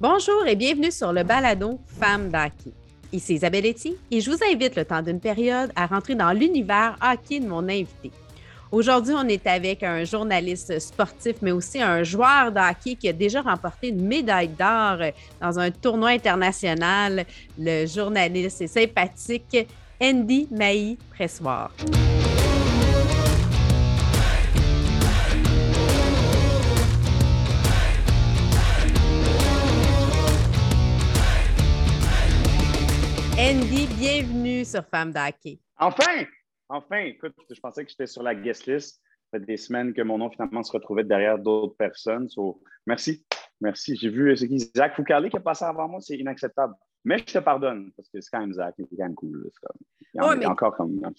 Bonjour et bienvenue sur le balado Femmes d'hockey. Ici Isabelle Etty et je vous invite le temps d'une période à rentrer dans l'univers hockey de mon invité. Aujourd'hui, on est avec un journaliste sportif, mais aussi un joueur de hockey qui a déjà remporté une médaille d'or dans un tournoi international. Le journaliste et sympathique Andy Maï Pressoir. Andy, bienvenue sur Femme d'Hockey. Enfin! Enfin! Écoute, je pensais que j'étais sur la guest list. Ça fait des semaines que mon nom finalement se retrouvait derrière d'autres personnes. merci. Merci. J'ai vu ce qui? Zach Foucault qui est passé avant moi, c'est inacceptable. Mais je te pardonne parce que c'est quand même Zach, il est quand même cool. Il y a encore comme un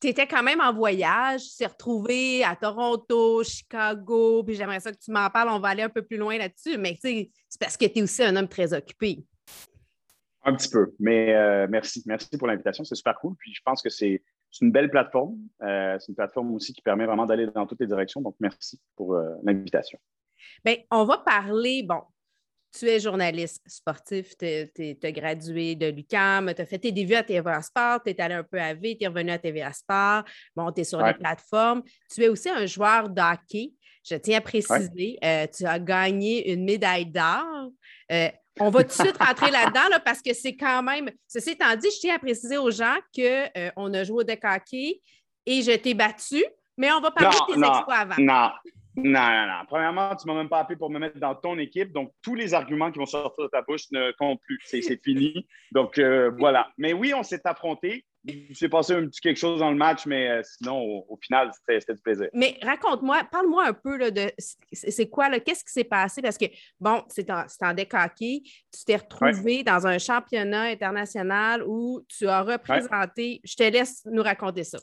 tu étais quand même en voyage, tu t'es retrouvé à Toronto, Chicago, puis j'aimerais ça que tu m'en parles, on va aller un peu plus loin là-dessus, mais c'est parce que tu es aussi un homme très occupé. Un petit peu, mais euh, merci. Merci pour l'invitation, c'est super cool. Puis je pense que c'est une belle plateforme. Euh, c'est une plateforme aussi qui permet vraiment d'aller dans toutes les directions. Donc, merci pour euh, l'invitation. Bien, on va parler, bon, tu es journaliste sportif, tu as gradué de l'UCAM, tu as fait tes débuts à TVA Sport, tu es allé un peu à V, tu es revenu à TVA Sport, bon, tu es sur les plateformes. Tu es aussi un joueur d'hockey. Je tiens à préciser, tu as gagné une médaille d'or. On va tout de suite rentrer là-dedans parce que c'est quand même. Ceci étant dit, je tiens à préciser aux gens qu'on euh, a joué au deck hockey et je t'ai battu, mais on va parler de tes exploits avant. Non, non, non, non. Premièrement, tu ne m'as même pas appelé pour me mettre dans ton équipe, donc tous les arguments qui vont sortir de ta bouche ne comptent plus. C'est fini. Donc euh, voilà. Mais oui, on s'est affrontés. Il s'est passé un petit quelque chose dans le match, mais euh, sinon, au, final, c'était du plaisir. Mais raconte-moi, parle-moi un peu de c'est quoi, qu'est-ce qui s'est passé? Parce que, bon, c'est en, en décaqué. Tu t'es retrouvé dans un championnat international où tu as représenté. Je te laisse nous raconter ça.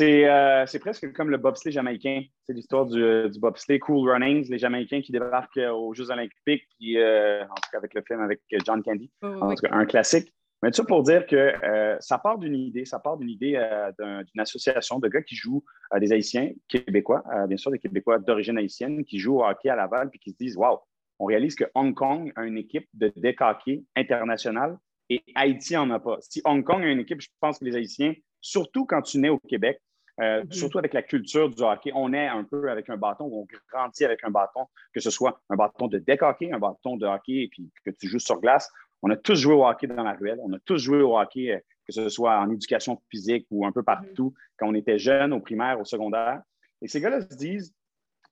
Euh, c'est presque comme le bobsleigh jamaïcain. C'est l'histoire du, du, bobsleigh Cool Runnings, les Jamaïcains qui débarquent aux Jeux olympiques, puis, en tout cas avec le film avec John Candy. en tout cas, un classique. Mais ça pour dire que euh, ça part d'une idée, ça part d'une idée euh, d'une association de gars qui jouent, euh, des Haïtiens québécois, bien sûr des Québécois d'origine haïtienne, qui jouent au hockey à Laval puis qui se disent Waouh, on réalise que Hong Kong a une équipe de deck hockey internationale et Haïti n'en a pas. Si Hong Kong a une équipe, je pense que les Haïtiens, surtout quand tu nais au Québec, mm-hmm. surtout avec la culture du hockey, on est un peu avec un bâton, on grandit avec un bâton, que ce soit un bâton de deck hockey, un bâton de hockey et puis que tu joues sur glace, on a tous joué au hockey dans la ruelle. On a tous joué au hockey, euh, que ce soit en éducation physique ou un peu partout, quand on était jeune, au primaire, au secondaire. Et ces gars-là se disent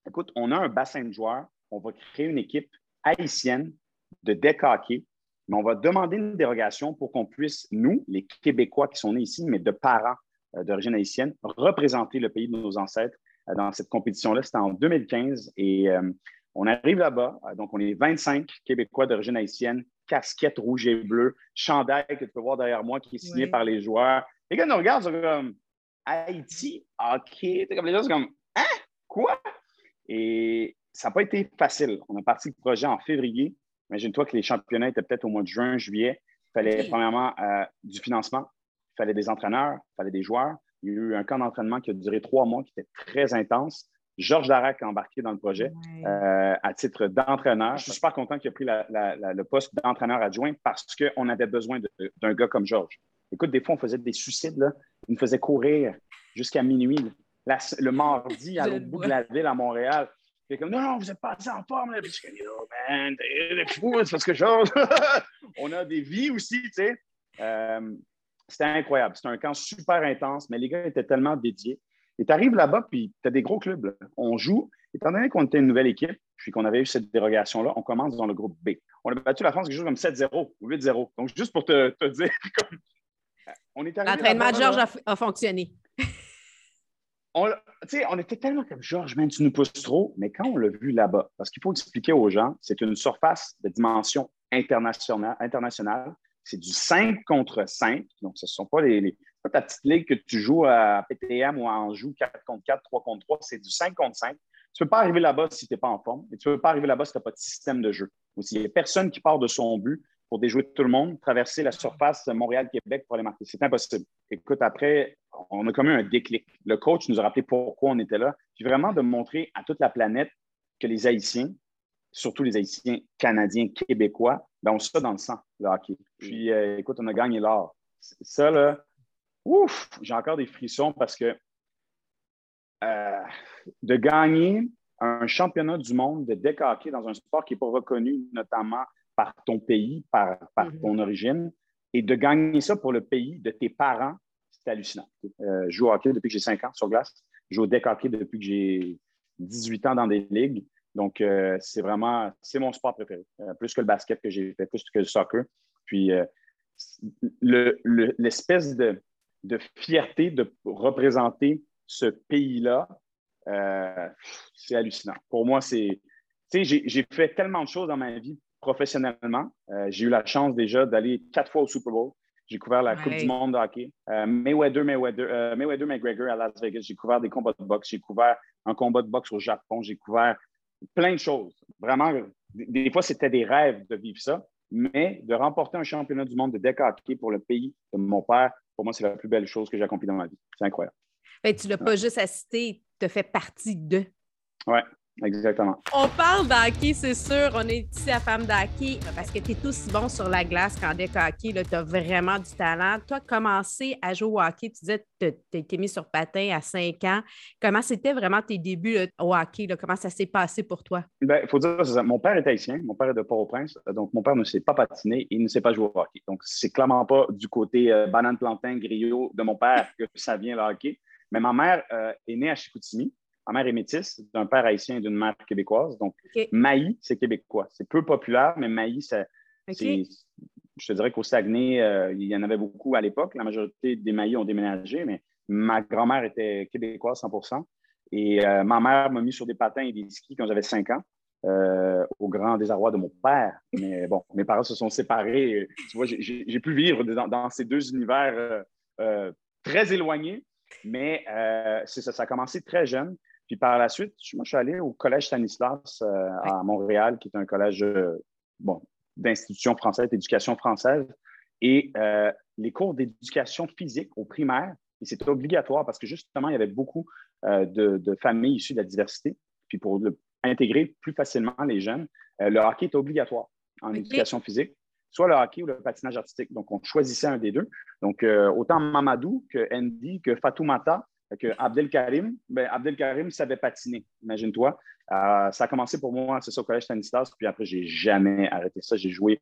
écoute, on a un bassin de joueurs, on va créer une équipe haïtienne de deck hockey, mais on va demander une dérogation pour qu'on puisse, nous, les Québécois qui sont nés ici, mais de parents euh, d'origine haïtienne, représenter le pays de nos ancêtres euh, dans cette compétition-là. C'était en 2015 et on arrive là-bas, donc on est 25 Québécois d'origine haïtienne casquette rouge et bleue, chandail que tu peux voir derrière moi qui est signé par les joueurs. Les gars nous regardent, sont comme Haïti, OK. Comme les gens sont comme Hein? Quoi? Et ça n'a pas été facile. On a parti le projet en février. Imagine-toi que les championnats étaient peut-être au mois de juin, juillet. Il fallait premièrement euh, du financement, il fallait des entraîneurs, il fallait des joueurs. Il y a eu un camp d'entraînement qui a duré trois mois, qui était très intense. Georges Darac a embarqué dans le projet euh, à titre d'entraîneur. Je suis super content qu'il ait pris le poste d'entraîneur adjoint parce qu'on avait besoin d'un gars comme Georges. Écoute, des fois, on faisait des suicides. Là. Il nous faisait courir jusqu'à minuit. le mardi, à l'autre bout de la ville, à Montréal. Il comme, non, non, vous n'êtes pas assez en forme. Là. Puis je suis oh, man, t'es fou, c'est parce que Georges. on a des vies aussi, tu sais. Euh, c'était incroyable. C'était un camp super intense, mais les gars étaient tellement dédiés. Et tu arrives là-bas, puis tu as des gros clubs. On joue. Étant donné qu'on était une nouvelle équipe, puis qu'on avait eu cette dérogation-là, on commence dans le groupe B. On a battu la France quelque chose comme 7-0 ou 8-0. Donc, juste pour te, dire, on est L'entraînement de Georges a, fonctionné. on, on était tellement comme Georges, tu nous pousses trop, mais quand on l'a vu là-bas, parce qu'il faut expliquer aux gens, c'est une surface de dimension internationale, internationale c'est du 5 contre 5. Donc, ce ne sont pas les, ta petite ligue que tu joues à PTM ou à Anjou 4 contre 4, 3 contre 3, c'est du 5 contre 5. Tu ne peux pas arriver là-bas si tu n'es pas en forme et tu ne peux pas arriver là-bas si tu n'as pas de système de jeu. il n'y a personne qui part de son but pour déjouer tout le monde, traverser la surface Montréal-Québec pour aller marquer. C'est impossible. Écoute, après, on a comme eu un déclic. Le coach nous a rappelé pourquoi on était là, puis vraiment de montrer à toute la planète que les Haïtiens surtout les Haïtiens, Canadiens, Québécois, ben, on ça dans le sang, le hockey. Puis, euh, écoute, on a gagné l'or. Ça, là, ouf, j'ai encore des frissons parce que euh, de gagner un championnat du monde de deck hockey dans un sport qui n'est pas reconnu, notamment par ton pays, par, par mm-hmm. ton origine, et de gagner ça pour le pays de tes parents, c'est hallucinant. Euh, je joue au hockey depuis que j'ai 5 ans sur glace. Je joue au deck hockey depuis que j'ai 18 ans dans des ligues. Donc, euh, c'est vraiment, c'est mon sport préféré. Euh, plus que le basket que j'ai fait, plus que le soccer. Puis, l'espèce de, de, fierté de représenter ce pays-là, c'est hallucinant. Pour moi, c'est, tu sais, j'ai fait tellement de choses dans ma vie professionnellement. Euh, j'ai eu la chance déjà d'aller quatre fois au Super Bowl. J'ai couvert la Coupe du monde de hockey. Euh, Mayweather, Mayweather, euh, Mayweather, McGregor à Las Vegas. J'ai couvert des combats de boxe. J'ai couvert un combat de boxe au Japon. J'ai couvert plein de choses. Vraiment, des, fois, c'était des rêves de vivre ça. Mais de remporter un championnat du monde de deck hockey pour le pays de mon père, pour moi, c'est la plus belle chose que j'ai accomplie dans ma vie. C'est incroyable. Ben, tu ne l'as pas juste assisté, tu as fait partie de. Oui, Exactement. On parle d'hockey, c'est sûr. On est ici à Femme d'hockey parce que tu es aussi bon sur la glace qu'en deck hockey. Tu as vraiment du talent. Toi, commencer à jouer au hockey, tu disais que tu été mis sur patin à 5 ans. Comment c'était vraiment tes débuts au hockey? Comment ça s'est passé pour toi? Il ben, faut dire ça. Mon père est haïtien. Mon père est de Port-au-Prince. Donc, mon père ne sait pas patiner et il ne sait pas jouer au hockey. Donc, c'est clairement pas du côté euh, banane-plantain, griot de mon père que ça vient le hockey. Mais ma mère euh, est née à Chicoutimi. Ma mère est métisse, d'un père haïtien et d'une mère québécoise. Donc, Maï, c'est québécois. C'est peu populaire, mais Maï. Je te dirais qu'au Saguenay, euh, il y en avait beaucoup à l'époque. La majorité des Maïs ont déménagé, mais ma grand-mère était québécoise 100% Et euh, ma mère m'a mis sur des patins et des skis quand j'avais 5 ans. Euh, au grand désarroi de mon père. Mais bon, mes parents se sont séparés. Tu vois, j'ai pu vivre dans, ces deux univers très éloignés, mais ça, ça, a commencé très jeune. Puis par la suite, moi, je suis allé au Collège Stanislas euh, à Montréal, qui est un collège euh, bon, d'institution française, d'éducation française. Et euh, les cours d'éducation physique au primaire, c'était obligatoire parce que justement, il y avait beaucoup de, familles issues de la diversité. Puis pour intégrer plus facilement les jeunes, le hockey est obligatoire en éducation physique, soit le hockey ou le patinage artistique. Donc, on choisissait un des deux. Donc, autant Mamadou que Andy que Fatoumata que Abdelkarim, ben Abdelkarim savait patiner, imagine-toi. Euh, ça a commencé pour moi, c'est ça, au collège Stanislas, puis après, j'ai jamais arrêté ça. J'ai joué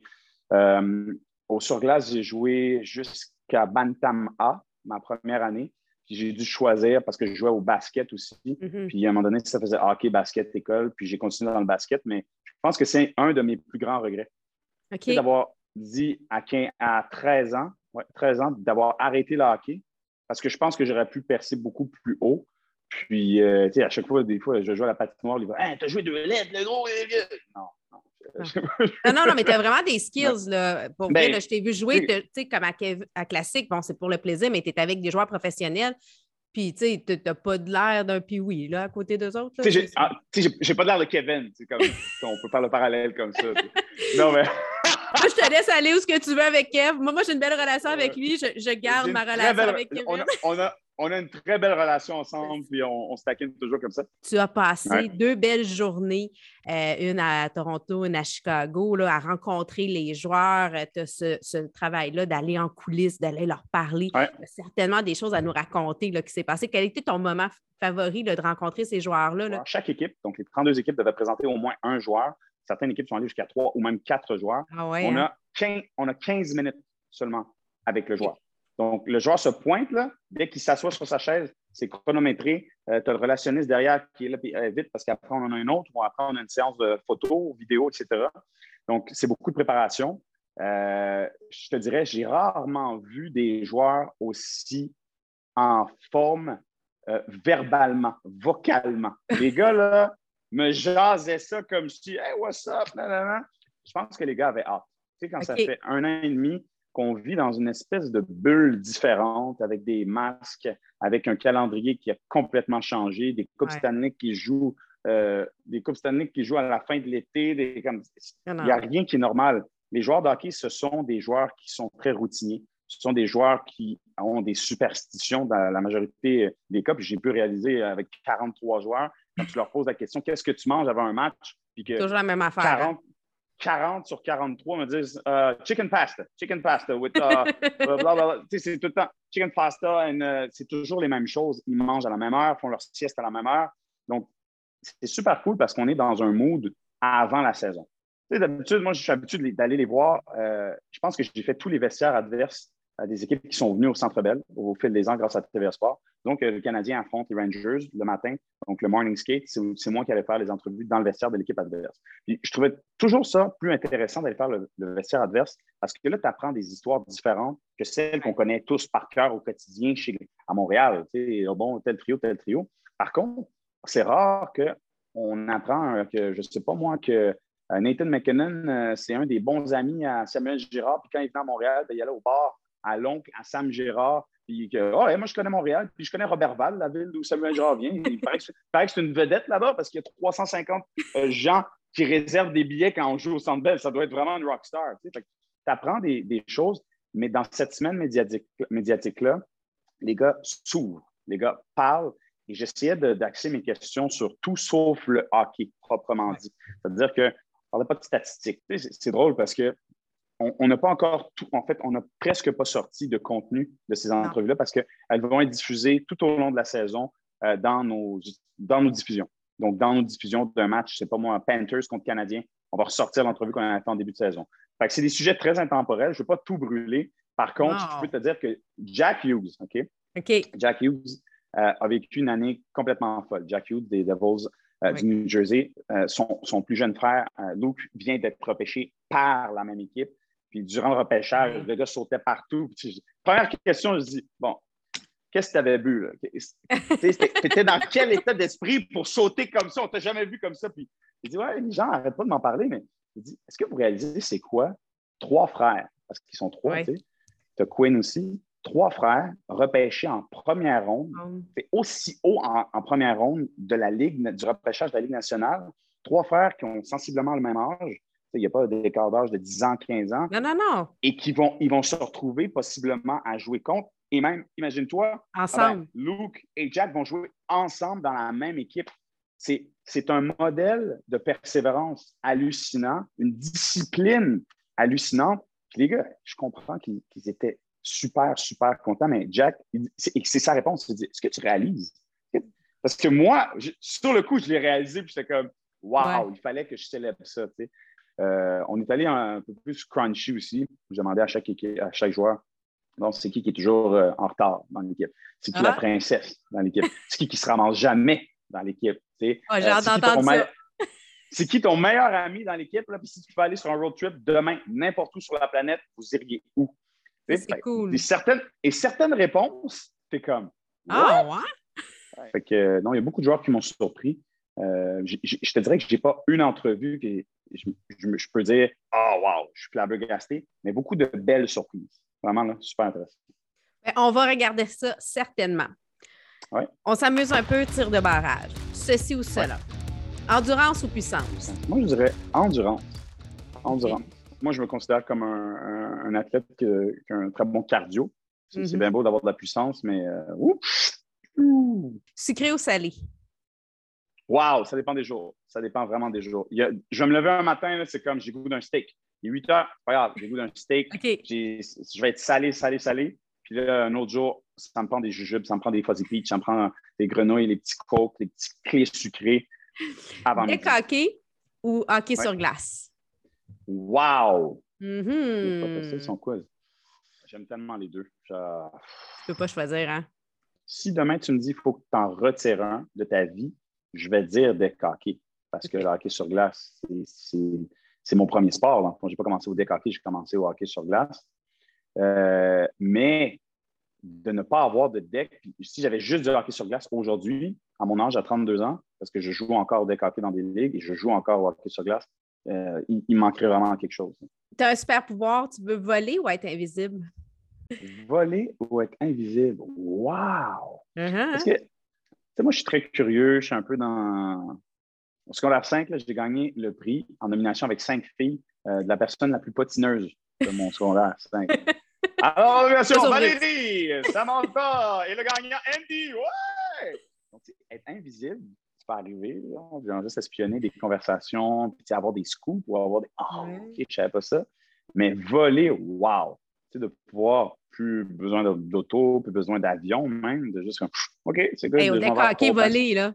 euh, au surglace, j'ai joué jusqu'à Bantam A, ma première année. Puis j'ai dû choisir parce que je jouais au basket aussi. Mm-hmm. Puis à un moment donné, ça faisait hockey, basket, école. Puis j'ai continué dans le basket, mais je pense que c'est un de mes plus grands regrets. C'est D'avoir dit à, 15, à 13 ans, 13 ans, d'avoir arrêté le hockey parce que je pense que j'aurais pu percer beaucoup plus haut. Puis, euh, tu sais, à chaque fois, des fois, je joue à la patinoire, il va Hey, t'as joué deux lettres, le gros. Non, non. Ah. non, non, mais tu as vraiment des skills. Là. Pour ben, vrai, je t'ai vu jouer, tu sais, comme à, à, Classique, bon, c'est pour le plaisir, mais tu es avec des joueurs professionnels. Puis, tu sais, tu n'as pas de l'air d'un puis là, à côté d'eux autres. Tu sais, ah, j'ai pas de l'air de Kevin. Comme, on peut faire le parallèle comme ça. non, mais. Moi, je te laisse aller où ce que tu veux avec Kev. Moi, moi j'ai une belle relation avec lui. Je, je garde ma relation avec Kevin. On a, on, a, une très belle relation ensemble, puis on, on se taquine toujours comme ça. Tu as passé deux belles journées, euh, une à Toronto, une à Chicago, là, à rencontrer les joueurs. Tu as ce, ce travail-là d'aller en coulisses, d'aller leur parler. certainement des choses à nous raconter là, qui s'est passé. Quel était ton moment favori de rencontrer ces joueurs-là? Chaque équipe, donc les 32 équipes devaient présenter au moins un joueur Certaines équipes sont allées jusqu'à trois ou même quatre joueurs. Ah on, hein? a 15, on a 15 minutes seulement avec le joueur. Donc, le joueur se pointe, là, dès qu'il s'assoit sur sa chaise, c'est chronométré. Euh, tu as le relationniste derrière qui est là euh, vite parce qu'après, on en a une autre, ou après, on a une séance de photos, vidéos, etc. Donc, c'est beaucoup de préparation. Euh, je te dirais, j'ai rarement vu des joueurs aussi en forme verbalement, vocalement. Les gars, là, me jasait ça comme si, hey, what's up? Je pense que les gars avaient hâte. Tu sais, quand ça fait un an et demi qu'on vit dans une espèce de bulle différente avec des masques, avec un calendrier qui a complètement changé, des Coupes Stanley qui jouent. Euh, des Coupes Stanley qui jouent à la fin de l'été. Comme... Il n'y a rien qui est normal. Les joueurs de hockey, ce sont des joueurs qui sont très routiniers. Ce sont des joueurs qui ont des superstitions dans la majorité des cas. J'ai pu réaliser avec 43 joueurs quand tu leur poses la question qu'est-ce que tu manges avant un match, Puis que Toujours la même affaire. 40, hein. 40 sur 43 me disent uh, chicken pasta, chicken pasta with uh, blah, blah, blah. c'est tout le temps chicken pasta, uh, c'est toujours les mêmes choses. Ils mangent à la même heure, font leur sieste à la même heure. Donc, c'est super cool parce qu'on est dans un mood avant la saison. D'habitude, moi, je suis habitué d'aller les voir. Euh, je pense que j'ai fait tous les vestiaires adverses à des équipes qui sont venues au Centre Bell au fil des ans grâce à TVA Sport. Donc, euh, le Canadien affronte les Rangers le matin. Donc, le morning skate, c'est moi qui allais faire les entrevues dans le vestiaire de l'équipe adverse. je trouvais toujours ça plus intéressant d'aller faire le, vestiaire adverse parce que là, tu apprends des histoires différentes que celles qu'on connaît tous par cœur au quotidien chez, à Montréal. Tu sais, oh bon, tel trio, tel trio. Par contre, c'est rare qu'on apprend que, je ne sais pas moi, que euh, Nathan McKinnon, euh, c'est un des bons amis à Samuel Girard. Puis quand il venait à Montréal, ben, il allait au bar à l'oncle, à Sam Girard. Puis que, oh, moi, je connais Montréal, puis je connais Robert Val, la ville d'où Samuel Girard vient. Il paraît que c'est une vedette là-bas parce qu'il y a 350 euh, gens qui réservent des billets quand on joue au Centre Bell. Ça doit être vraiment une rockstar. Tu apprends des, choses, mais dans cette semaine médiatique-là, les gars s'ouvrent, les gars parlent. Et j'essayais d'axer mes questions sur tout sauf le hockey, proprement dit. C'est-à-dire que ne parlait pas de statistiques. C'est drôle parce que on n'a pas encore tout, en fait, on n'a presque pas sorti de contenu de ces entrevues-là parce qu'elles vont être diffusées tout au long de la saison euh, dans, nos, dans nos diffusions. Donc, dans nos diffusions d'un match, c'est pas moi, Panthers contre Canadien, on va ressortir l'entrevue qu'on a fait en début de saison. c'est des sujets très intemporels. Je ne veux pas tout brûler. Par contre, je peux te dire que Jack Hughes, OK? OK. Jack Hughes euh, a vécu une année complètement folle. Jack Hughes des Devils euh, du New Jersey. Son, plus jeune frère, Luke, vient d'être repêché par la même équipe. Puis durant le repêchage, le gars sautait partout. première question, je dis Bon, qu'est-ce que tu avais bu? Tu étais dans quel état d'esprit pour sauter comme ça? On t'a jamais vu comme ça. Puis il dit Ouais, les gens n'arrêtent pas de m'en parler, mais il dit Est-ce que vous réalisez c'est quoi? Trois frères, parce qu'ils sont trois, tu sais. Tu as Quinn aussi trois frères repêchés en première ronde. C'est oh. aussi haut en, première ronde de la Ligue, du repêchage de la Ligue nationale. Trois frères qui ont sensiblement le même âge. Il n'y a pas d'écart d'âge de 10 ans, 15 ans. Non, non, non. Et qui vont, ils vont se retrouver possiblement à jouer contre. Et même, imagine-toi, ben, Luke et Jack vont jouer ensemble dans la même équipe. C'est un modèle de persévérance hallucinant, une discipline hallucinante. Puis les gars, je comprends qu'ils étaient super, super content. Mais Jack, c'est sa réponse. Il dit Est-ce que tu réalises? Parce que moi, sur le coup, je l'ai réalisé, puis j'étais comme Waouh, il fallait que je célèbre ça. On est allé un, peu plus crunchy aussi. Je demandais à chaque, à chaque joueur donc, c'est qui qui est toujours euh, en retard dans l'équipe? C'est qui la ah. princesse dans l'équipe? C'est qui qui se ramasse jamais dans l'équipe? Oh, ça. C'est qui ton meilleur ami dans l'équipe? Puis si tu peux aller sur un road trip demain, n'importe où sur la planète, vous iriez où? C'est cool. Et certaines, et certaines réponses, c'est comme. Ah, ouais? Fait que, non, il y a beaucoup de joueurs qui m'ont surpris. Euh, je te dirais que je n'ai pas une entrevue que je, peux dire Ah, oh, wow, je suis flabbergasté, mais beaucoup de belles surprises. Vraiment, là, super intéressant. Ben, on va regarder ça certainement. Ouais. On s'amuse un peu, tir de barrage. Ceci ou cela. Endurance ou puissance? Moi, je dirais endurance. Endurance moi, je me considère comme un, athlète qui, a un très bon cardio. C'est mm-hmm. bien beau d'avoir de la puissance, mais euh, Sucré ou salé? Wow, ça dépend des jours. Ça dépend vraiment des jours. je vais me lever un matin, c'est comme j'ai goût d'un steak. Il est 8 heures, regarde, j'ai goût d'un steak. Je vais être salé, salé, salé. Puis là, un autre jour, ça me prend des jujubes, ça me prend des fuzzy peach, ça me prend des grenouilles, les petits coques, les petits clés sucrés. Avant hockey ou hockey sur glace? Wow! Mm J'aime tellement les deux. Je... Tu peux pas choisir, hein? Si demain tu me dis qu'il faut que tu en retires un de ta vie, je vais dire deck hockey. Parce que le hockey sur glace, c'est mon premier sport. Je n'ai pas commencé au deck hockey, j'ai commencé au hockey sur glace. Euh, mais de ne pas avoir de deck, si j'avais juste du hockey sur glace aujourd'hui, à mon âge, à 32 ans, parce que je joue encore au deck hockey dans des ligues et je joue encore au hockey sur glace, euh, il, manquerait vraiment quelque chose. Tu as un super pouvoir, tu veux voler ou être invisible? Voler ou être invisible? Wow! Uh-huh. Parce que, moi, je suis très curieux, je suis un peu dans. Au secondaire 5, j'ai gagné le prix en nomination avec cinq filles euh, de la personne la plus potineuse de mon secondaire 5. Alors, bien sûr, Valérie, Samantha et le gagnant Andy. Ouais! Donc, être invisible, peux arriver, là, juste espionner des conversations, puis avoir des scoops ou avoir des Ah, ok, je savais pas ça. Mais voler, wow! De pouvoir plus besoin d'auto, plus besoin d'avion même, de juste comme OK, c'est good. Hey, au décaqué volé, là.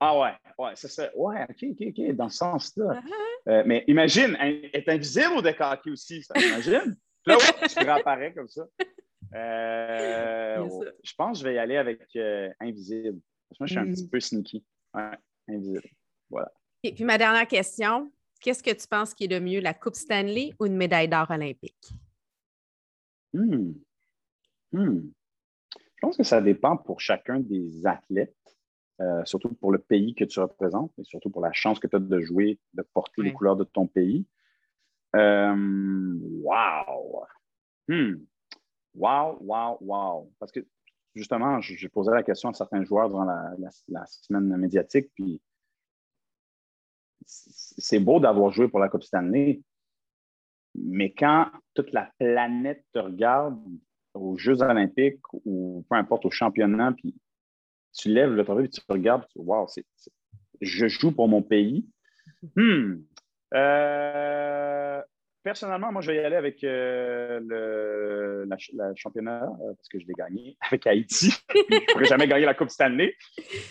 ah ouais, ouais, c'est ça. Ouais, OK, OK, OK, dans ce sens-là. Uh-huh. Euh, mais imagine, être invisible au décaqué aussi, ça imagine. là, ouais, tu réapparais comme ça. Euh, je pense que je vais y aller avec euh, invisible. Moi, je suis un petit mm. peu sneaky. Ouais, invisible. Voilà. Et puis ma dernière question, qu'est-ce que tu penses qui est le mieux, la Coupe Stanley ou une médaille d'or olympique? Hmm. Hmm. Je pense que ça dépend pour chacun des athlètes, euh, surtout pour le pays que tu représentes et surtout pour la chance que tu as de jouer, de porter les couleurs de ton pays. Euh, wow! Hmm. Wow, wow, wow. Parce que justement, j'ai posé la question à certains joueurs durant la semaine médiatique, puis c'est beau d'avoir joué pour la Coupe Stanley, mais quand toute la planète te regarde aux Jeux olympiques ou peu importe au championnat, puis tu lèves le trophée et tu regardes, tu wow, je joue pour mon pays. Hmm. Euh, personnellement, moi, je vais y aller avec euh, le la, championnat euh, parce que je l'ai gagné avec Haïti. je ne pourrais jamais gagner la Coupe Stanley.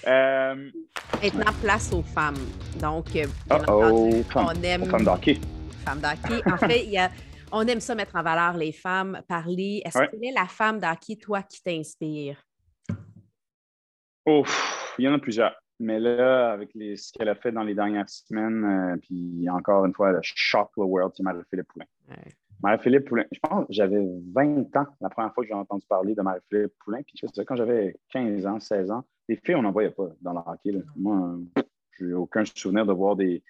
Maintenant, place aux femmes. Donc, on aime. femmes d'hockey femme d'hockey. En fait, il y a, on aime ça mettre en valeur les femmes, parler. Est-ce que est la femme d'hockey, toi, qui t'inspire? Oh, il y en a plusieurs. Mais là, avec ce qu'elle a fait dans les dernières semaines, euh, puis encore une fois, le shock the world, c'est Marie-Philippe Poulin. Marie-Philippe Poulin, je pense que j'avais 20 ans la première fois que j'ai entendu parler de Marie-Philippe Poulin. Puis quand j'avais 15 ans, 16 ans, les filles, on n'en voyait pas dans le hockey. Moi, je n'ai aucun souvenir de voir des.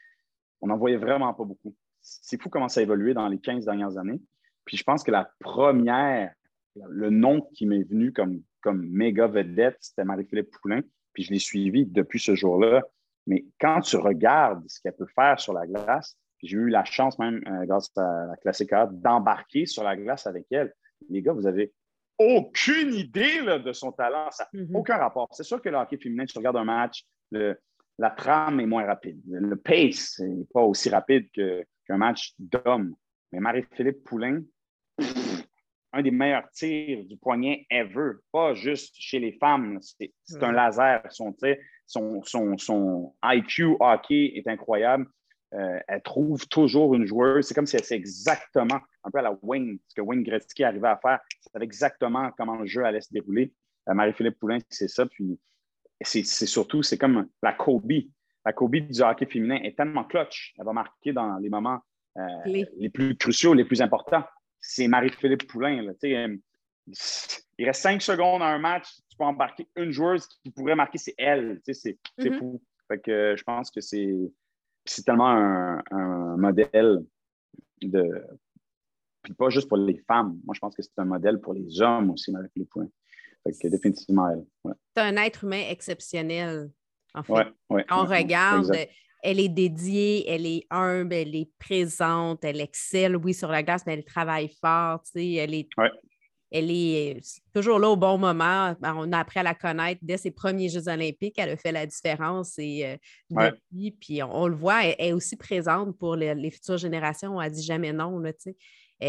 On n'en voyait vraiment pas beaucoup c'est fou comment ça a évolué dans les 15 dernières années. Puis je pense que la première, le nom qui m'est venu comme, comme méga vedette, c'était Marie-Philippe Poulin. Puis je l'ai suivi depuis ce jour-là. Mais quand tu regardes ce qu'elle peut faire sur la glace, j'ai eu la chance même, euh, grâce à la Classic d'embarquer sur la glace avec elle. Les gars, vous avez aucune idée de son talent. Ça n'a mm-hmm. aucun rapport. C'est sûr que le hockey féminin, tu regardes un match, la trame est moins rapide. Le pace n'est pas aussi rapide que, un match d'homme. Mais Marie-Philippe Poulain, un des meilleurs tirs du poignet ever, pas juste chez les femmes, c'est un laser. Son, son, son, son, IQ hockey est incroyable. Euh, elle trouve toujours une joueuse. C'est comme si elle sait exactement, un peu à la Wayne, ce que Wayne Gretzky arrivait à faire. Elle savait exactement comment le jeu allait se dérouler. Euh, Marie-Philippe Poulain, c'est ça. Puis c'est surtout, c'est comme la Kobe la Kobe du hockey féminin est tellement clutch. Elle va marquer dans les moments euh, les plus cruciaux, les plus importants. C'est Marie-Philippe Poulain. Il reste cinq secondes à un match, tu peux embarquer une joueuse qui pourrait marquer, c'est elle. C'est mm-hmm. fou. que, euh, je pense que c'est tellement un, modèle de. Puis pas juste pour les femmes. Moi, je pense que c'est un modèle pour les hommes aussi, Marie-Philippe Poulain. Fait que définitivement elle. C'est un être humain exceptionnel. En fait, on regarde, elle est dédiée, elle est humble, elle est présente, elle excelle, oui, sur la glace, mais elle travaille fort, tu sais, elle est, elle est toujours là au bon moment. Ben, on a appris à la connaître dès ses premiers Jeux olympiques, elle a fait la différence et euh, depuis, puis on, le voit, elle, est aussi présente pour les, futures générations, on a dit jamais non, là, tu sais.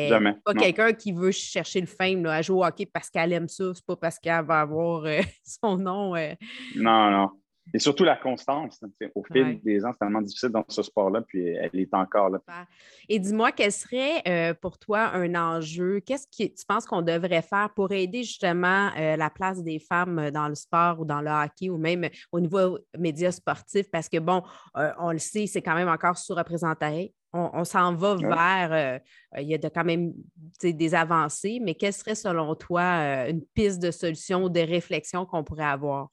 Jamais. pas quelqu'un qui veut chercher le fame à jouer au hockey parce qu'elle aime ça, c'est pas parce qu'elle va avoir euh, son nom. Euh, non, non. Et surtout la constance. Au fil des ans, c'est tellement difficile dans ce sport-là, puis elle est encore là. Et dis-moi, quel serait euh, pour toi un enjeu? Qu'est-ce que tu penses qu'on devrait faire pour aider justement euh, la place des femmes dans le sport ou dans le hockey ou même au niveau médias sportifs? Parce que, bon, euh, on le sait, c'est quand même encore sous-représenté. On, s'en va vers, il y a quand même des avancées, mais quelle serait selon toi une piste de solution ou de réflexion qu'on pourrait avoir?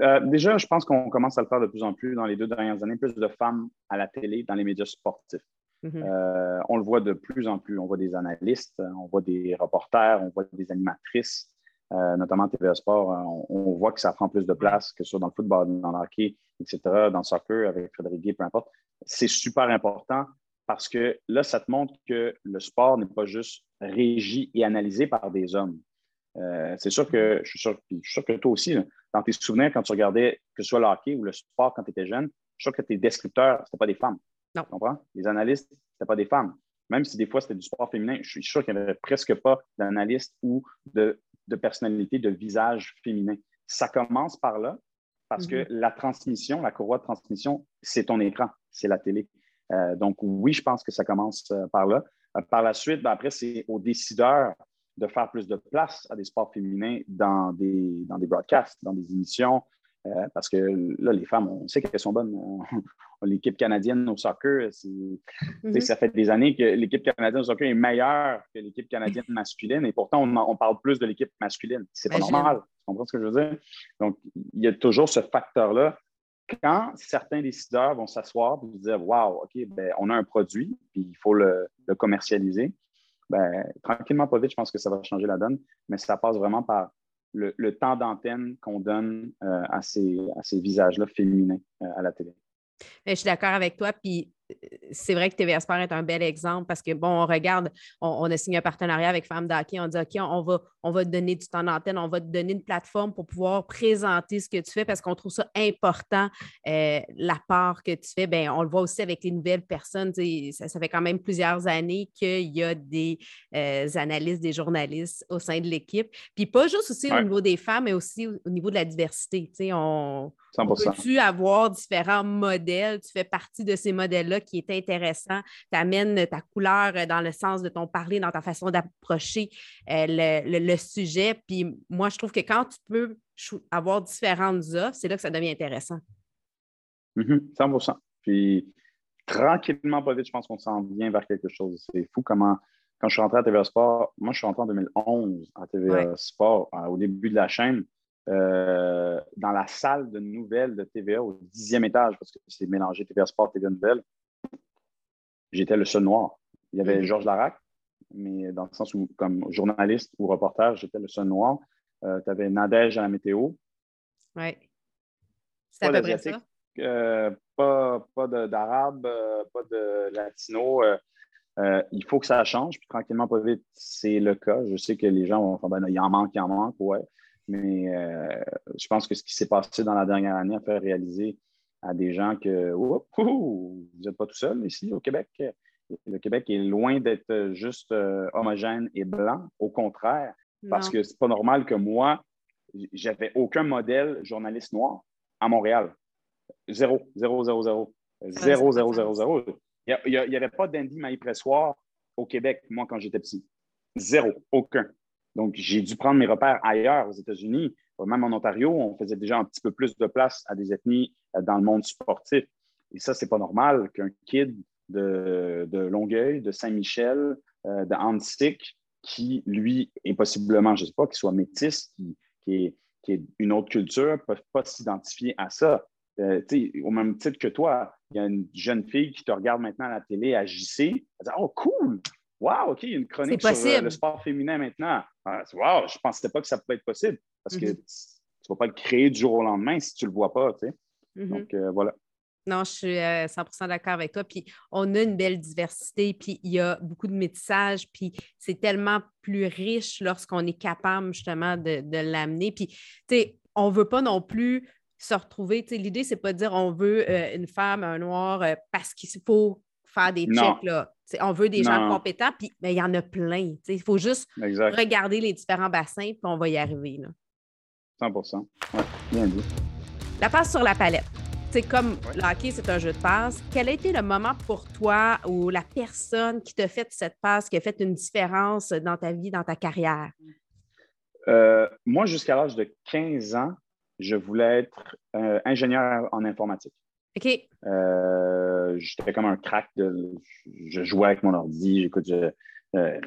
Euh, déjà, je pense qu'on commence à le faire de plus en plus dans les deux dernières années, plus de femmes à la télé, dans les médias sportifs. Mhm. Euh, on le voit de plus en plus. On voit des analystes, on voit des reporters, on voit des animatrices, euh, notamment TVA Sport. On, voit que ça prend plus de place, que ce soit dans le football, dans le hockey, etc., dans le soccer, avec Frédéric Guy, peu importe. C'est super important parce que là, ça te montre que le sport n'est pas juste régi et analysé par des hommes. Euh, c'est sûr que je suis sûr, que toi aussi, dans tes souvenirs, quand tu regardais que ce soit le hockey ou le sport quand tu étais jeune, je suis sûr que tes descripteurs, ce n'étaient pas des femmes. Non. Tu comprends? Les analystes, ce n'étaient pas des femmes. Même si des fois c'était du sport féminin, je suis sûr qu'il n'y avait presque pas d'analystes ou de, de personnalité, de visage féminin. Ça commence par là parce que mm-hmm. la transmission, la courroie de transmission, c'est ton écran, c'est la télé. Euh, donc, oui, je pense que ça commence euh, par là. Par la suite, ben, après, c'est aux décideurs de faire plus de place à des sports féminins dans des, dans des broadcasts, dans des émissions, parce que là, les femmes, on sait qu'elles sont bonnes. L'équipe canadienne au soccer, mm-hmm. ça fait des années que l'équipe canadienne au soccer est meilleure que l'équipe canadienne masculine, et pourtant, on, parle plus de l'équipe masculine. C'est pas normal. Tu comprends ce que je veux dire? Donc, il y a toujours ce facteur-là quand certains décideurs vont s'asseoir et se dire Wow, OK, ben, on a un produit, puis il faut le, commercialiser, ben, tranquillement, pas vite, je pense que ça va changer la donne, mais ça passe vraiment par le, temps d'antenne qu'on donne euh, à ces, à ces visages-là féminins euh, à la télé. Ben, je suis d'accord avec toi. Puis c'est vrai que TVA Sport est un bel exemple parce que, bon, on regarde, on, a signé un partenariat avec Femmes d'Hockey. On dit, OK, on va, on va te donner du temps d'antenne, on va te donner une plateforme pour pouvoir présenter ce que tu fais parce qu'on trouve ça important, euh, la part que tu fais. Bien, on le voit aussi avec les nouvelles personnes. Ça, ça, fait quand même plusieurs années qu'il y a des euh, analystes, des journalistes au sein de l'équipe. Puis pas juste aussi au niveau des femmes, mais aussi au, niveau de la diversité. On, Peux-tu avoir différents modèles? Tu fais partie de ces modèles-là qui est intéressant. Tu amènes ta couleur dans le sens de ton parler, dans ta façon d'approcher euh, le, sujet. Puis moi, je trouve que quand tu peux avoir différentes offres, c'est là que ça devient intéressant. 100 mm-hmm. Puis tranquillement, pas vite, je pense qu'on s'en vient vers quelque chose. C'est fou comment quand je suis rentré à TVA Sport, moi, je suis rentré en 2011 à TVA Sport, au début de la chaîne. Euh, dans la salle de nouvelles de TVA au dixième étage, parce que c'est mélangé TVA Sport, TVA Nouvelles, j'étais le seul noir. Il y avait mhm. Georges Larac, mais dans le sens où, comme journaliste ou reporter, j'étais le seul noir. Euh, tu avais Nadège à la météo. Oui. C'est à peu près ça. Euh, pas pas d'arabe, pas de latino. il faut que ça change, puis tranquillement, pas vite, c'est le cas. Je sais que les gens vont faire, ben, il en manque, il en manque, ouais. Mais euh, je pense que ce qui s'est passé dans la dernière année a fait réaliser à des gens que vous n'êtes pas tout seul ici au Québec. Le Québec est loin d'être juste euh, homogène et blanc. Au contraire, parce que c'est pas normal que moi, j'avais aucun modèle journaliste noir à Montréal. Zéro, zéro, zéro, zéro. Zéro, zéro, zéro, zéro. Il n'y avait pas d'Andy Maï-Pressoir au Québec, moi, quand j'étais petit. Zéro, aucun. Donc, j'ai dû prendre mes repères ailleurs aux États-Unis. Même en Ontario, on faisait déjà un petit peu plus de place à des ethnies euh, dans le monde sportif. Et ça, c'est pas normal qu'un kid de, Longueuil, de Saint-Michel, euh, de Antique, qui, lui, est possiblement, je ne sais pas, qui soit métis, qui, qui, est, une autre culture, ne peuvent pas s'identifier à ça. Euh, au même titre que toi, il y a une jeune fille qui te regarde maintenant à la télé à JC, elle dit Oh, cool! Wow, OK, il y a une chronique sur euh, le sport féminin maintenant. Ah, wow, je ne pensais pas que ça pouvait être possible parce que mhm. tu ne vas pas le créer du jour au lendemain si tu ne le vois pas. Tu sais. Mhm. Donc, euh, voilà. Non, je suis 100% euh, d'accord avec toi. Puis on a une belle diversité, puis il y a beaucoup de métissage, puis c'est tellement plus riche lorsqu'on est capable justement de, l'amener. Puis, tu sais, on ne veut pas non plus se retrouver. L'idée, c'est pas de dire on veut une femme, un noir, parce qu'il faut faire des checks. Là. on veut des gens compétents, puis mais il y en a plein. Il faut juste regarder les différents bassins, puis on va y arriver. Là. 100 Oui, bien dit. La passe sur la palette. C'est comme le hockey, c'est un jeu de passe. Quel a été le moment pour toi ou la personne qui t'a fait cette passe, qui a fait une différence dans ta vie, dans ta carrière? Euh, moi, jusqu'à l'âge de 15 ans, je voulais être euh, ingénieur en informatique. OK. Euh, j'étais comme un crack. De, je jouais avec mon ordi. J'écoute, je, euh,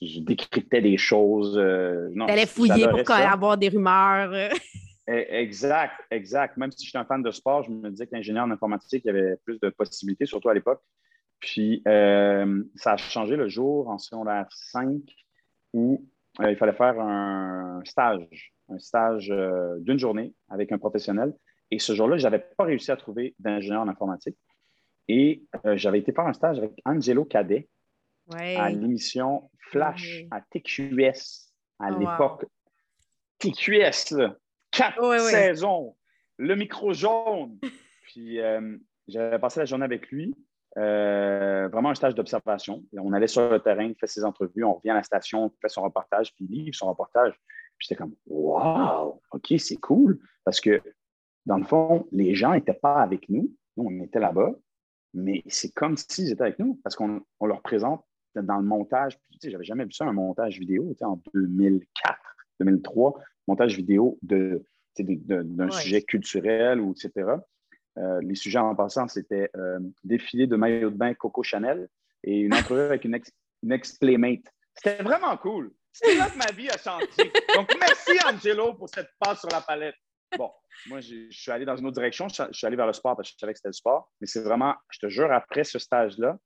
je, décryptais des choses. Euh, tu allais fouiller pour avoir des rumeurs. E, exact, exact. Même si j'étais un fan de sport, je me disais qu'ingénieur en informatique, il y avait plus de possibilités, surtout à l'époque. Puis, ça a changé le jour en secondaire 5 où il fallait faire un stage, un stage d'une journée avec un professionnel. Et ce jour-là, je n'avais pas réussi à trouver d'ingénieur en informatique. Et euh, j'avais été faire un stage avec Angelo Cadet à l'émission Flash à TQS. à oh, l'époque. TQS, là, quatre saisons, le micro jaune. Puis euh, j'avais passé la journée avec lui. Euh, vraiment un stage d'observation. On allait sur le terrain, il fait ses entrevues, on revient à la station, on fait son reportage, puis il livre son reportage. Puis j'étais comme, wow, OK, c'est cool. Parce que, dans le fond, les gens n'étaient pas avec nous. Nous, on était là-bas, mais c'est comme s'ils étaient avec nous parce qu'on leur présente dans le montage. Tu sais, j'avais jamais vu ça, un montage vidéo, tu sais, en 2004, 2003, montage vidéo de, d'un sujet culturel ou etc. Euh, les sujets en passant, c'était euh, défilé de maillot de bain Coco Chanel et une entrevue avec une, ex, playmate. C'était vraiment cool. C'est là que ma vie a changé. Donc, merci Angelo pour cette passe sur la palette. Bon, moi, je suis allé dans une autre direction. Je suis allé vers le sport parce que je savais que c'était le sport. Mais c'est vraiment, je te jure, après ce stage-là,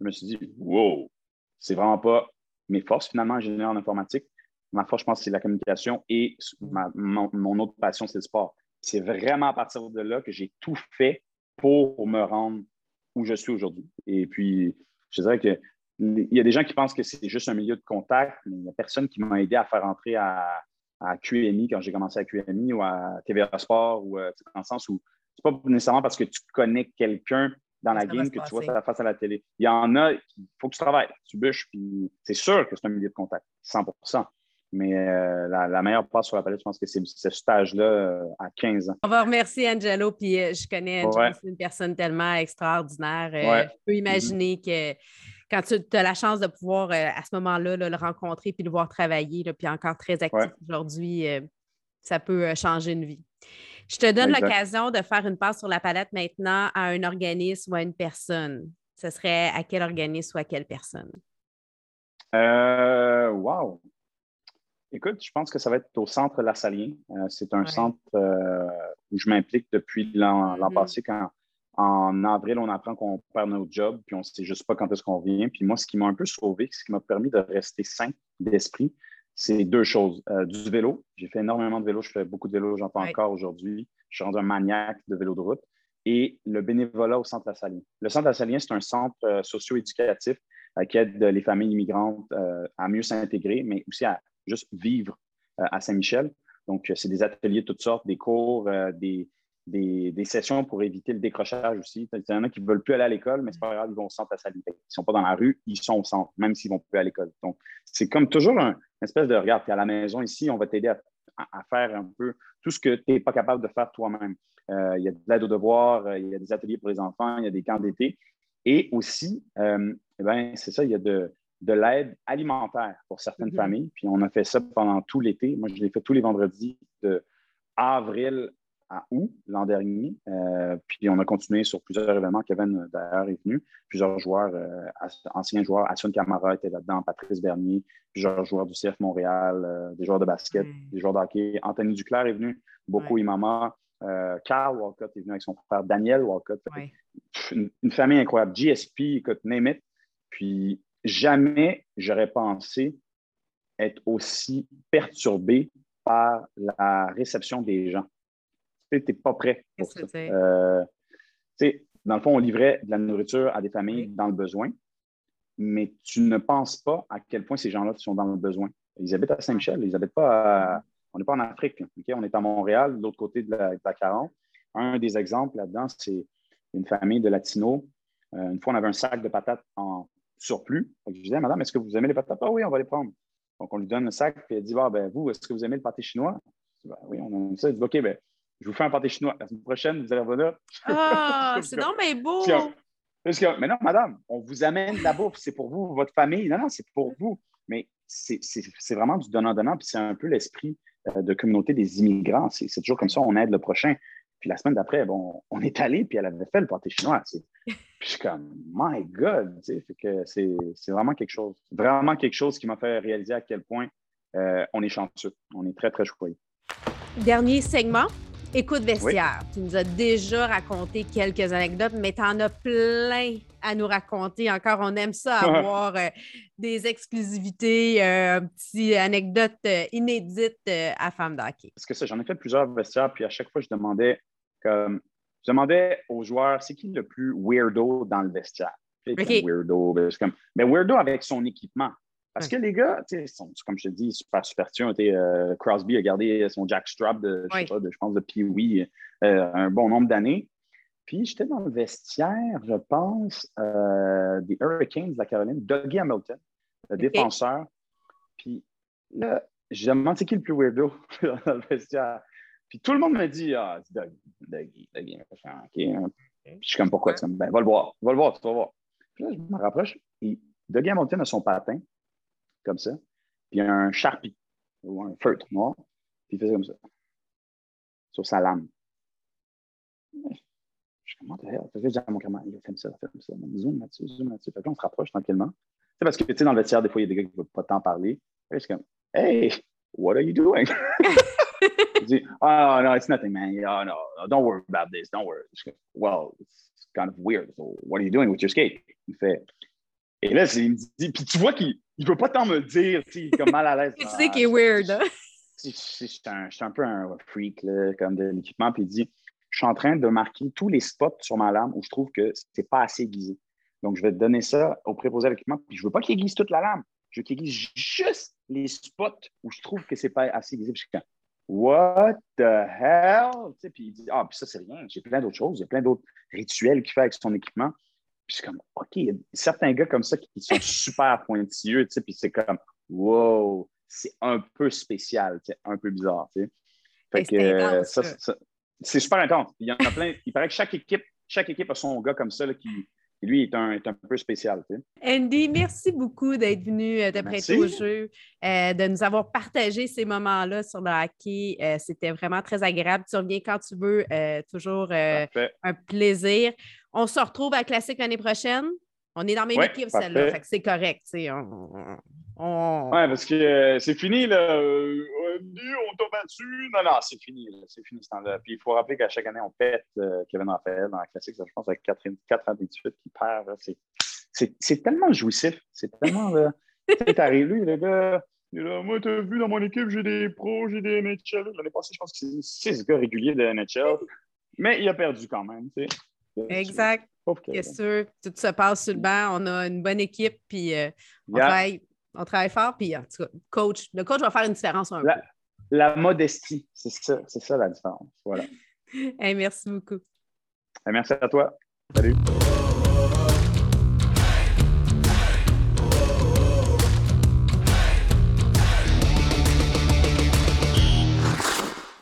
je me suis dit, wow, c'est vraiment pas mes forces finalement, ingénieur en informatique. Ma force, je pense, c'est la communication et mon, autre passion, c'est le sport. C'est vraiment à partir de là que j'ai tout fait pour me rendre où je suis aujourd'hui. Et puis, je dirais que il y a des gens qui pensent que c'est juste un milieu de contact, mais il n'y a personne qui m'a aidé à faire entrer à, à QMI quand j'ai commencé à QMI ou à TVA Sport ou euh, dans le sens où c'est pas nécessairement parce que tu connais quelqu'un dans la game que tu vois ça face à la télé. Il y en a, il faut que tu travailles, tu bûches, puis c'est sûr que c'est un milieu de contact, 100% mais euh, la, meilleure passe sur la palette, je pense que c'est ce stage-là euh, à 15 ans. On va remercier Angelo, puis euh, je connais Angelo, c'est une personne tellement extraordinaire. Je peux imaginer que quand tu as la chance de pouvoir, à ce moment-là, le rencontrer puis le voir travailler, puis encore très actif aujourd'hui, ça peut changer une vie. Je te donne l'occasion de faire une passe sur la palette maintenant à un organisme ou à une personne. Ce serait à quel organisme ou à quelle personne? Euh, wow! Écoute, je pense que ça va être au centre Lassalien. Euh, c'est un centre euh, où je m'implique depuis l'an mm-hmm. passé quand en avril, on apprend qu'on perd notre job, puis on ne sait juste pas quand est-ce qu'on revient. Puis moi, ce qui m'a un peu sauvé, ce qui m'a permis de rester sain d'esprit, c'est deux choses. Euh, du vélo. J'ai fait énormément de vélo. Je fais beaucoup de vélo, j'en fais encore aujourd'hui. Je suis rendu un maniaque de vélo de route. Et le bénévolat au Centre Lassalien. Le Centre Lassalien, c'est un centre socio-éducatif qui aide les familles immigrantes à mieux s'intégrer, mais aussi à juste vivre euh, à Saint-Michel. Donc, euh, c'est des ateliers de toutes sortes, des cours, euh, des, des, sessions pour éviter le décrochage aussi. Il y en a qui ne veulent plus aller à l'école, mais c'est pas grave, ils vont au centre à saluer. Ils ne sont pas dans la rue, ils sont au centre, même s'ils ne vont plus à l'école. Donc, c'est comme toujours un, une espèce de regarde, tu es à la maison ici, on va t'aider à, faire un peu tout ce que tu n'es pas capable de faire toi-même. il y a de l'aide aux devoirs, il y a des ateliers pour les enfants, il y a des camps d'été. Et aussi, eh ben, c'est ça, il y a de, de l'aide alimentaire pour certaines mhm. familles. Puis on a fait ça pendant tout l'été. Moi, je l'ai fait tous les vendredis de avril à août l'an dernier. Euh, puis on a continué sur plusieurs événements. Kevin, d'ailleurs, est venu. Plusieurs joueurs, euh, anciens joueurs, Assun Camara était là-dedans, Patrice Bernier, plusieurs joueurs du CF Montréal, euh, des joueurs de basket, des joueurs de hockey. Anthony Duclair est venu, beaucoup Imama. Carl Walcott est venu avec son frère Daniel Walcott. Une, une, famille incroyable. GSP, écoute, name it. Puis jamais j'aurais pensé être aussi perturbé par la réception des gens. Tu n'es pas prêt pour ça. Euh, dans le fond, on livrait de la nourriture à des familles dans le besoin, mais tu ne penses pas à quel point ces gens-là sont dans le besoin. Ils habitent à Saint-Michel, ils habitent pas On n'est pas en Afrique, on est à Montréal, de l'autre côté de la, de la Un des exemples là-dedans, c'est une famille de latinos. Euh, une fois, on avait un sac de patates en surplus. je disais, madame, est-ce que vous aimez les patates? Ah oui, on va les prendre. Donc, on lui donne le sac, puis elle dit, ah, ben, vous, est-ce que vous aimez le pâté chinois? Ben, oui, on aime ça. Elle dit, OK, ben, je vous fais un pâté chinois. La semaine prochaine, vous allez revenir. Ah, c'est non, mais beau! mais non, madame, on vous amène la bouffe, c'est pour vous, votre famille. Non, non, c'est pour vous. Mais c'est vraiment du donnant-donnant, puis c'est un peu l'esprit euh, de communauté des immigrants. C'est toujours comme ça, on aide le prochain. Puis la semaine d'après, bon, on est allé, puis elle avait fait le pâté chinois. Puis je suis comme, my God! C'est vraiment quelque chose. Vraiment quelque chose qui m'a fait réaliser à quel point euh, on est chanceux. On est très, très choyés. Dernier segment. Écoute vestiaire. Tu nous as déjà raconté quelques anecdotes, mais tu en as plein à nous raconter. Encore, on aime ça avoir euh, des exclusivités, euh, une petite anecdote inédite à Femme d'Hockey. Parce que ça, j'en ai fait plusieurs vestiaires, puis à chaque fois, je demandais comme, je demandais aux joueurs, c'est qui le plus weirdo dans le vestiaire? Weirdo, ben, comme, mais weirdo avec son équipement. Parce que les gars, sont, comme je te dis, super superstitieux. Euh, Crosby a gardé son Jack Strap de, je, sais pas, de, je pense, de Pee-Wee euh, un bon nombre d'années. Puis j'étais dans le vestiaire, je pense, euh, des Hurricanes de la Caroline, Dougie Hamilton, le défenseur. Puis là, j'ai demandé c'est qui le plus weirdo dans le vestiaire? Puis tout le monde me dit Ah, c'est Dougie, Dougie, Dougie. Hein. Puis je suis comme pourquoi? Ben, va le voir, va le voir, tu vas voir. Puis là, je me rapproche. Et Dougie Hamilton a son patin, comme ça. Puis un Sharpie, ou un feutre noir. Puis il faisait comme ça. Sur sa lame. Je comment t'as fait? Je dis à mon camarade, il fait ça, il fait ça. Zoom là-dessus, zoom là-dessus. Fait que on se rapproche tranquillement. C'est parce que, tu sais, dans le vestiaire, des fois, il y a des gars qui ne veulent pas tant parler. je suis comme, hey, what are you doing? il dit, oh, no, it's nothing, man. Oh, no, don't worry about this, don't worry. well, it's kind of weird. So, what are you doing with your skate? Il fait, et là, il me dit, puis tu vois qu'il ne veut pas tant me dire, tu sais, il est comme mal à l'aise. tu sais qu'il est weird, hein? Je suis un, un, peu un freak, là, comme de l'équipement, puis il dit, je suis en train de marquer tous les spots sur ma lame où je trouve que ce n'est pas assez aiguisé. Donc, je vais te donner ça au préposé à l'équipement. Puis, je ne veux pas qu'il aiguise toute la lame. Je veux qu'il aiguise juste les spots où je trouve que ce n'est pas assez aiguisé. Puis, je suis What the hell? puis il dit Ah, puis ça, c'est rien. J'ai plein d'autres choses. Il y a plein d'autres rituels qu'il fait avec son équipement. Puis, c'est comme OK, il y a certains gars comme ça qui sont super pointilleux. Puis, c'est comme Wow, c'est un peu spécial, un peu bizarre. Fait que, ça, c'est super intense. Il y en a plein. Il paraît que chaque équipe, chaque équipe a son gars comme ça qui, lui, est un, est un peu spécial. Andy, merci beaucoup d'être venu euh, te au jeu, euh, de nous avoir partagé ces moments-là sur le hockey. Euh, c'était vraiment très agréable. Tu reviens quand tu veux. toujours un plaisir. On se retrouve à Classique l'année prochaine. On est dans la même équipe, celle-là. c'est correct. On, on... Oui, parce que euh, c'est fini, là. Euh, on t'a battu. Non, non, c'est fini. C'est fini ce temps-là. Puis il faut rappeler qu'à chaque année, on pète euh, Kevin Raphaël dans la classique. Ça, je pense avec 4, 4 années de suite qu'il perd. C'est tellement jouissif. C'est tellement. Tu arrivé, lui, le gars. Là, moi, t'as vu, dans mon équipe, j'ai des pros, j'ai des NHL. L'année passée, je pense que c'est 6 gars réguliers de NHL. Mais il a perdu quand même. Exact. C'est sûr. Tout se passe sur le banc. On a une bonne équipe. Puis on travaille on travaille fort, puis en tout cas, coach, le coach va faire une différence un la, peu. La modestie, c'est ça, c'est ça la différence. Voilà. merci beaucoup. merci à toi. Salut.